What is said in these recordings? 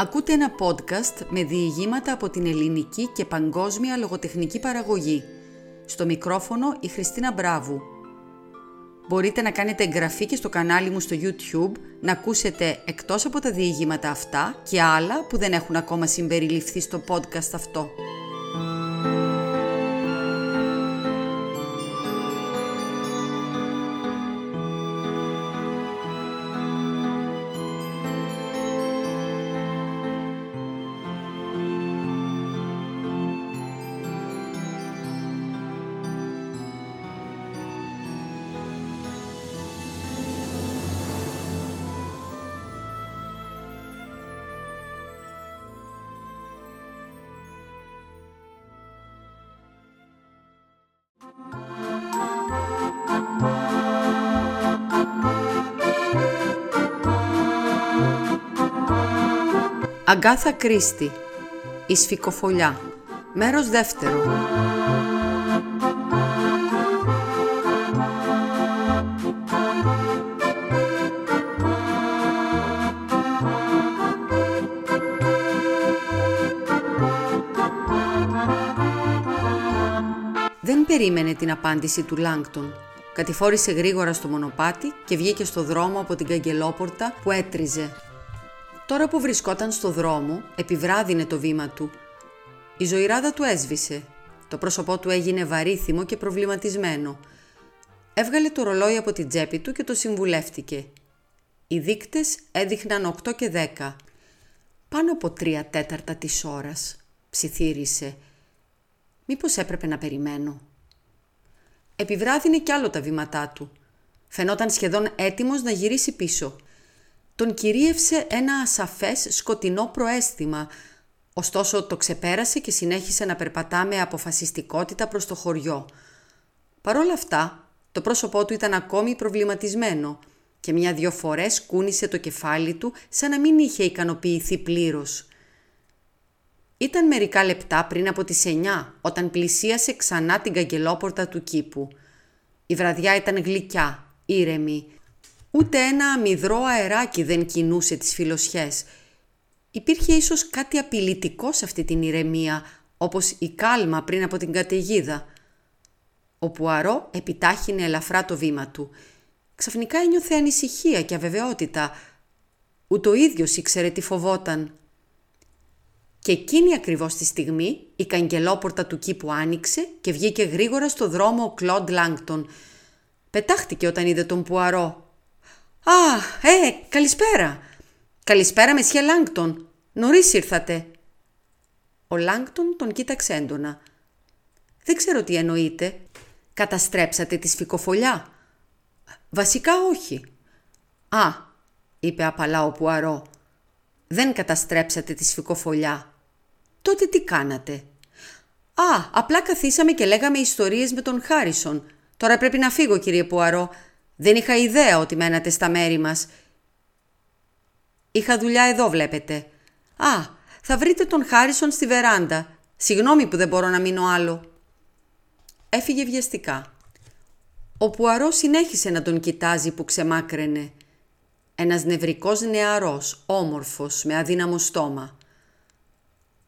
Ακούτε ένα podcast με διηγήματα από την ελληνική και παγκόσμια λογοτεχνική παραγωγή. Στο μικρόφωνο η Χριστίνα Μπράβου. Μπορείτε να κάνετε εγγραφή και στο κανάλι μου στο YouTube να ακούσετε εκτός από τα διηγήματα αυτά και άλλα που δεν έχουν ακόμα συμπεριληφθεί στο podcast αυτό. Αγκάθα Κρίστη Η Σφικοφολιά Μέρος δεύτερο Δεν περίμενε την απάντηση του Λάγκτον. Κατηφόρησε γρήγορα στο μονοπάτι και βγήκε στο δρόμο από την καγκελόπορτα που έτριζε Τώρα που βρισκόταν στο δρόμο, επιβράδυνε το βήμα του. Η ζωηράδα του έσβησε. Το πρόσωπό του έγινε βαρύθιμο και προβληματισμένο. Έβγαλε το ρολόι από την τσέπη του και το συμβουλεύτηκε. Οι δείκτες έδειχναν 8 και 10. Πάνω από τρία τέταρτα της ώρας, ψιθύρισε. Μήπως έπρεπε να περιμένω. Επιβράδυνε κι άλλο τα βήματά του. Φαινόταν σχεδόν έτοιμος να γυρίσει πίσω – τον κυρίευσε ένα ασαφές σκοτεινό προέστημα, ωστόσο το ξεπέρασε και συνέχισε να περπατά με αποφασιστικότητα προς το χωριό. Παρ' όλα αυτά, το πρόσωπό του ήταν ακόμη προβληματισμένο και μια-δυο φορές κούνησε το κεφάλι του σαν να μην είχε ικανοποιηθεί πλήρως. Ήταν μερικά λεπτά πριν από τις 9 όταν πλησίασε ξανά την καγκελόπορτα του κήπου. Η βραδιά ήταν γλυκιά, ήρεμη Ούτε ένα αμυδρό αεράκι δεν κινούσε τις φιλοσιές. Υπήρχε ίσως κάτι απειλητικό σε αυτή την ηρεμία, όπως η κάλμα πριν από την καταιγίδα. Ο Πουαρό επιτάχυνε ελαφρά το βήμα του. Ξαφνικά ένιωθε ανησυχία και αβεβαιότητα. Ούτε ο ίδιος ήξερε τι φοβόταν. Και εκείνη ακριβώς τη στιγμή η καγκελόπορτα του κήπου άνοιξε και βγήκε γρήγορα στο δρόμο ο Κλοντ Λάγκτον. Πετάχτηκε όταν είδε τον Πουαρό «Α, ε, καλησπέρα. Καλησπέρα, Μεσχέ Λάγκτον. Νωρίς ήρθατε». Ο Λάγκτον τον κοίταξε έντονα. «Δεν ξέρω τι εννοείτε. Καταστρέψατε τη σφικοφολιά». «Βασικά όχι». «Α», είπε απαλά ο Πουαρό. «Δεν καταστρέψατε τη σφικοφολιά. Τότε τι κάνατε». «Α, απλά καθίσαμε και λέγαμε ιστορίες με τον Χάρισον. Τώρα πρέπει να φύγω, κύριε Πουαρό. Δεν είχα ιδέα ότι μένατε στα μέρη μας. Είχα δουλειά εδώ βλέπετε. Α, θα βρείτε τον Χάρισον στη βεράντα. Συγγνώμη που δεν μπορώ να μείνω άλλο. Έφυγε βιαστικά. Ο Πουαρό συνέχισε να τον κοιτάζει που ξεμάκραινε. Ένας νευρικός νεαρός, όμορφος, με αδύναμο στόμα.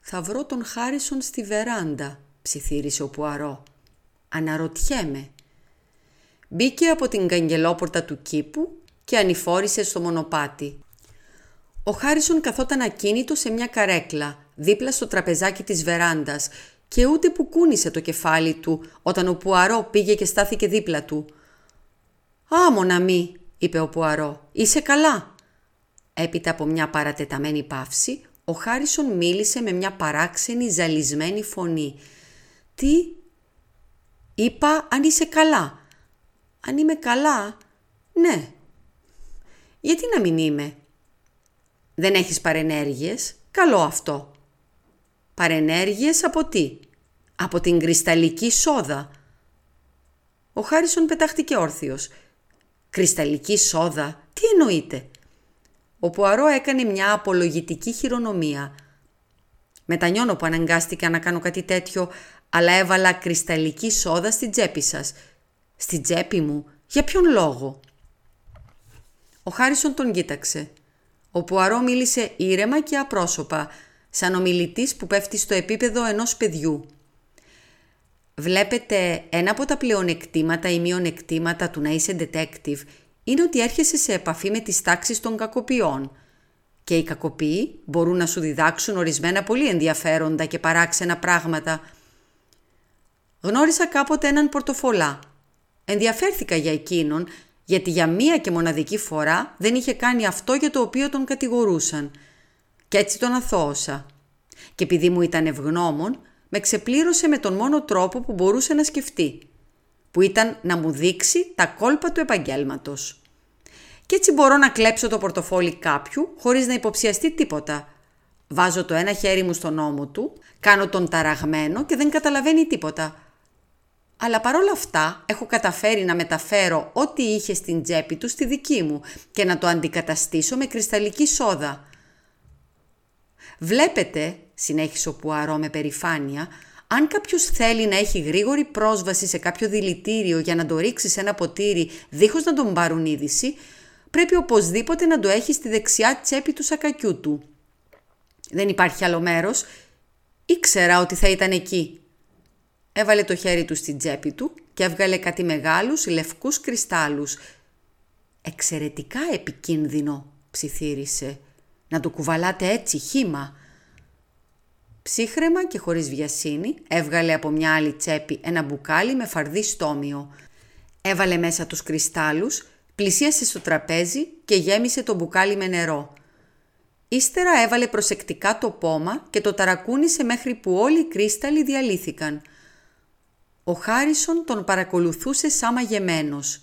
«Θα βρω τον Χάρισον στη βεράντα», ψιθύρισε ο Πουαρό. «Αναρωτιέμαι, Μπήκε από την καγκελόπορτα του κήπου και ανηφόρησε στο μονοπάτι. Ο Χάρισον καθόταν ακίνητο σε μια καρέκλα, δίπλα στο τραπεζάκι της βεράντας και ούτε που κούνησε το κεφάλι του όταν ο Πουαρό πήγε και στάθηκε δίπλα του. «Α, μοναμή», είπε ο Πουαρό, «είσαι καλά». Έπειτα από μια παρατεταμένη παύση, ο Χάρισον μίλησε με μια παράξενη ζαλισμένη φωνή. «Τι» «Είπα αν είσαι καλά», αν είμαι καλά, ναι. Γιατί να μην είμαι; Δεν έχεις παρενέργειες; Καλό αυτό. Παρενέργειες από τι; Από την κρυσταλλική σόδα. Ο Χάρισον πετάχτηκε όρθιος. Κρυσταλλική σόδα; Τι εννοείται. Ο Πουαρό έκανε μια απολογητική χειρονομία. Μετανιώνω που αναγκάστηκα να κάνω κάτι τέτοιο, αλλά έβαλα κρυσταλλική σόδα στην τσέπη σας στην τσέπη μου. Για ποιον λόγο; Ο Χάρισον τον κοίταξε. Ο Πουαρό μίλησε ήρεμα και απρόσωπα, σαν ομιλητής που πέφτει στο επίπεδο ενός παιδιού. Βλέπετε, ένα από τα πλεονεκτήματα ή μειονεκτήματα του να είσαι detective είναι ότι έρχεσαι σε επαφή με τις τάξεις των κακοποιών και οι κακοποιοί μπορούν να σου διδάξουν ορισμένα πολύ ενδιαφέροντα και παράξενα πράγματα. Γνώρισα κάποτε έναν πορτοφολά. Ενδιαφέρθηκα για εκείνον γιατί για μία και μοναδική φορά δεν είχε κάνει αυτό για το οποίο τον κατηγορούσαν. Και έτσι τον αθώωσα. Και επειδή μου ήταν ευγνώμων, με ξεπλήρωσε με τον μόνο τρόπο που μπορούσε να σκεφτεί, που ήταν να μου δείξει τα κόλπα του επαγγέλματος. Και έτσι μπορώ να κλέψω το πορτοφόλι κάποιου χωρίς να υποψιαστεί τίποτα. Βάζω το ένα χέρι μου στον ώμο του, κάνω τον ταραγμένο και δεν καταλαβαίνει τίποτα. Αλλά παρόλα αυτά έχω καταφέρει να μεταφέρω ό,τι είχε στην τσέπη του στη δική μου και να το αντικαταστήσω με κρυσταλλική σόδα. Βλέπετε, συνέχισε ο Πουαρό με περηφάνεια, αν κάποιος θέλει να έχει γρήγορη πρόσβαση σε κάποιο δηλητήριο για να το ρίξει σε ένα ποτήρι δίχως να τον πάρουν είδηση, πρέπει οπωσδήποτε να το έχει στη δεξιά τσέπη του σακακιού του. Δεν υπάρχει άλλο μέρος. Ήξερα ότι θα ήταν εκεί. Έβαλε το χέρι του στην τσέπη του και έβγαλε κάτι μεγάλους λευκούς κρυστάλλους. «Εξαιρετικά επικίνδυνο», ψιθύρισε. «Να το κουβαλάτε έτσι χήμα». Ψύχρεμα και χωρίς βιασύνη έβγαλε από μια άλλη τσέπη ένα μπουκάλι με φαρδί στόμιο. Έβαλε μέσα τους κρυστάλλους, πλησίασε στο τραπέζι και γέμισε το μπουκάλι με νερό. Ύστερα έβαλε προσεκτικά το πόμα και το ταρακούνησε μέχρι που όλοι οι κρύσταλλοι διαλύθηκαν. Ο Χάρισον τον παρακολουθούσε σαν μαγεμένος.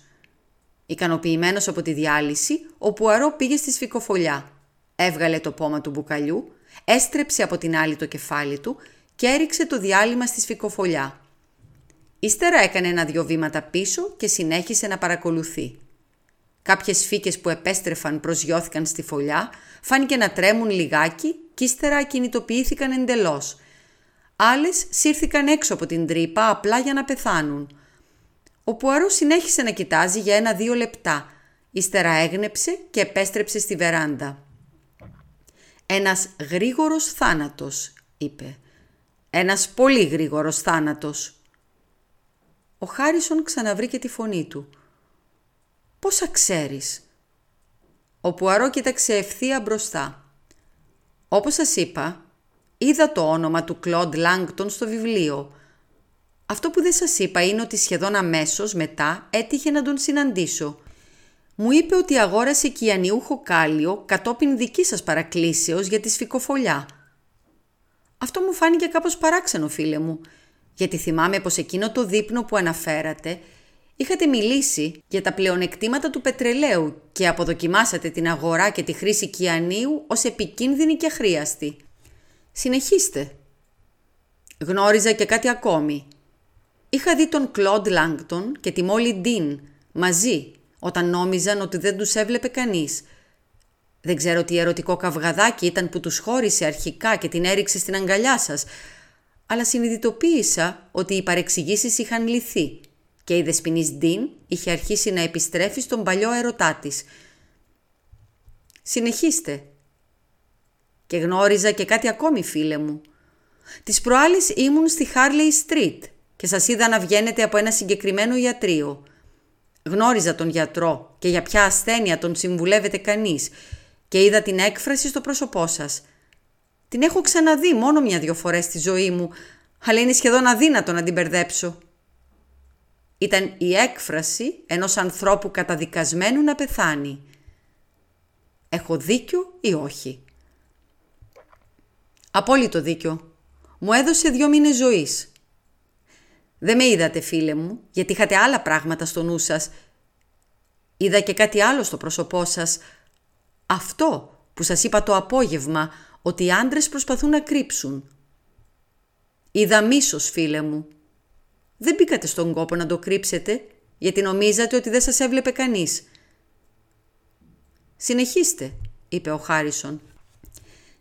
Ικανοποιημένος από τη διάλυση, ο Πουαρό πήγε στη σφικοφολιά. Έβγαλε το πόμα του μπουκαλιού, έστρεψε από την άλλη το κεφάλι του και έριξε το διάλειμμα στη σφικοφολιά. Ύστερα έκανε ένα-δυο βήματα πίσω και συνέχισε να παρακολουθεί. Κάποιες φύκες που επέστρεφαν προσγειώθηκαν στη φωλιά, φάνηκε να τρέμουν λιγάκι και ύστερα ακινητοποιήθηκαν εντελώς. Άλλες σύρθηκαν έξω από την τρύπα απλά για να πεθάνουν. Ο Πουαρό συνέχισε να κοιτάζει για ένα-δύο λεπτά, ύστερα έγνεψε και επέστρεψε στη βεράντα. «Ένας γρήγορος θάνατος», είπε. «Ένας πολύ γρήγορος θάνατος». Ο Χάρισον ξαναβρήκε τη φωνή του. «Πόσα ξέρεις» Ο Πουαρό κοίταξε ευθεία μπροστά. Όπως σας είπα, είδα το όνομα του Κλοντ Λάγκτον στο βιβλίο. Αυτό που δεν σας είπα είναι ότι σχεδόν αμέσως μετά έτυχε να τον συναντήσω. Μου είπε ότι αγόρασε κιανιούχο κάλιο κατόπιν δικής σας παρακλήσεως για τη σφικοφολιά. Αυτό μου φάνηκε κάπως παράξενο φίλε μου, γιατί θυμάμαι πως εκείνο το δείπνο που αναφέρατε Είχατε μιλήσει για τα πλεονεκτήματα του πετρελαίου και αποδοκιμάσατε την αγορά και τη χρήση κιανίου ως επικίνδυνη και αχρίαστη. Συνεχίστε. Γνώριζα και κάτι ακόμη. Είχα δει τον Κλοντ Λάγκτον και τη Μόλι Ντίν μαζί όταν νόμιζαν ότι δεν τους έβλεπε κανείς. Δεν ξέρω τι ερωτικό καυγαδάκι ήταν που τους χώρισε αρχικά και την έριξε στην αγκαλιά σας, αλλά συνειδητοποίησα ότι οι παρεξηγήσεις είχαν λυθεί και η δεσποινίς Ντίν είχε αρχίσει να επιστρέφει στον παλιό έρωτά της. «Συνεχίστε». Και γνώριζα και κάτι ακόμη φίλε μου. Τις προάλλες ήμουν στη Harley Street και σας είδα να βγαίνετε από ένα συγκεκριμένο ιατρείο. Γνώριζα τον γιατρό και για ποια ασθένεια τον συμβουλεύεται κανείς και είδα την έκφραση στο πρόσωπό σας. Την έχω ξαναδεί μόνο μια-δυο φορές στη ζωή μου, αλλά είναι σχεδόν αδύνατο να την μπερδέψω ήταν η έκφραση ενός ανθρώπου καταδικασμένου να πεθάνει. Έχω δίκιο ή όχι; Απόλυτο δίκιο. Μου έδωσε δύο μήνες ζωής. Δεν με είδατε φίλε μου, γιατί είχατε άλλα πράγματα στο νου σας. Είδα και κάτι άλλο στο πρόσωπό σας. Αυτό που σας είπα το απόγευμα, ότι οι άντρες προσπαθούν να κρύψουν. Είδα μίσος φίλε μου, δεν μπήκατε στον κόπο να το κρύψετε, γιατί νομίζατε ότι δεν σας έβλεπε κανείς. «Συνεχίστε», είπε ο Χάρισον.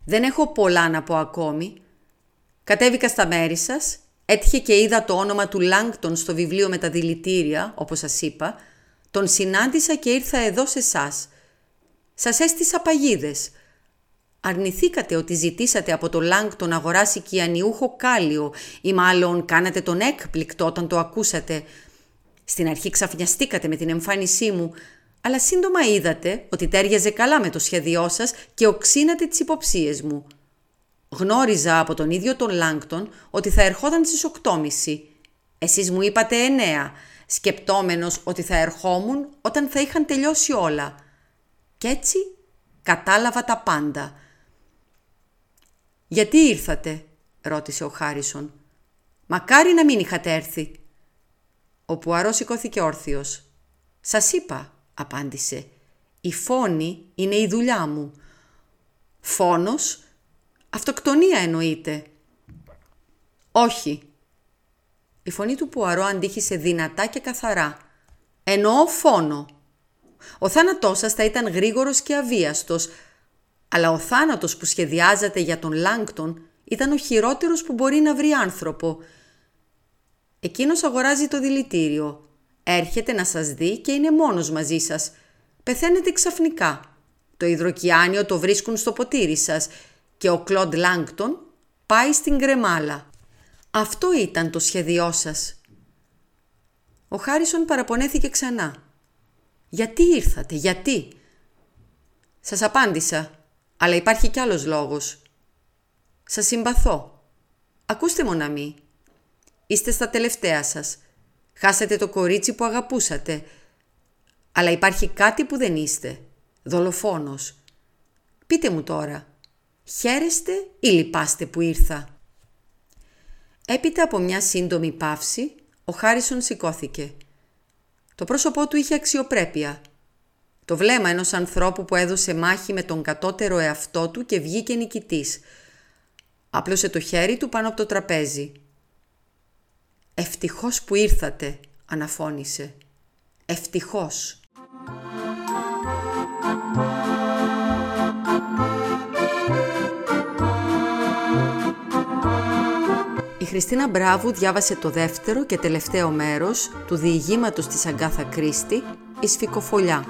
«Δεν έχω πολλά να πω ακόμη. Κατέβηκα στα μέρη σας, έτυχε και είδα το όνομα του Λάγκτον στο βιβλίο με τα δηλητήρια, όπως σας είπα. Τον συνάντησα και ήρθα εδώ σε εσάς. Σας έστησα παγίδες. Αρνηθήκατε ότι ζητήσατε από το Λάγκτον να αγοράσει κιανιούχο κάλιο ή μάλλον κάνατε τον έκπληκτο όταν το ακούσατε. Στην αρχή ξαφνιαστήκατε με την εμφάνισή μου, αλλά σύντομα είδατε ότι τέριαζε καλά με το σχέδιό σας και οξύνατε τις υποψίες μου. Γνώριζα από τον ίδιο τον Λάγκτον ότι θα ερχόταν στις 8.30. Εσείς μου είπατε 9, σκεπτόμενος ότι θα ερχόμουν όταν θα είχαν τελειώσει όλα. Κι έτσι κατάλαβα τα πάντα. «Γιατί ήρθατε» ρώτησε ο Χάρισον. «Μακάρι να μην είχατε έρθει». Ο Πουαρό σηκώθηκε όρθιος. «Σας είπα», απάντησε. «Η φόνη είναι η δουλειά μου». «Φόνος» Αυτοκτονία εννοείται. Όχι. Η φωνή του Πουαρό αντίχησε δυνατά και καθαρά. Εννοώ φόνο. Ο θάνατός σας θα ήταν γρήγορος και αβίαστος, αλλά ο θάνατος που σχεδιάζατε για τον Λάγκτον ήταν ο χειρότερος που μπορεί να βρει άνθρωπο. Εκείνος αγοράζει το δηλητήριο. Έρχεται να σας δει και είναι μόνος μαζί σας. Πεθαίνετε ξαφνικά. Το υδροκιάνιο το βρίσκουν στο ποτήρι σας και ο Κλοντ Λάγκτον πάει στην κρεμάλα. Αυτό ήταν το σχέδιό σας. Ο Χάρισον παραπονέθηκε ξανά. «Γιατί ήρθατε, γιατί» Σας απάντησα, αλλά υπάρχει κι άλλος λόγος. Σας συμπαθώ. Ακούστε μοναμή. Είστε στα τελευταία σας. Χάσατε το κορίτσι που αγαπούσατε. Αλλά υπάρχει κάτι που δεν είστε. Δολοφόνος. Πείτε μου τώρα, Χαίρεστε ή λυπάστε που ήρθα; Έπειτα από μια σύντομη παύση, ο Χάρισον σηκώθηκε. Το πρόσωπό του είχε αξιοπρέπεια. Το βλέμμα ενός ανθρώπου που έδωσε μάχη με τον κατώτερο εαυτό του και βγήκε νικητής. Άπλωσε το χέρι του πάνω από το τραπέζι. «Ευτυχώς που ήρθατε», αναφώνησε. «Ευτυχώς». Χριστίνα Μπράβου διάβασε το δεύτερο και τελευταίο μέρος του διηγήματος της Αγκάθα Κρίστη, «Η Σφικοφολιά».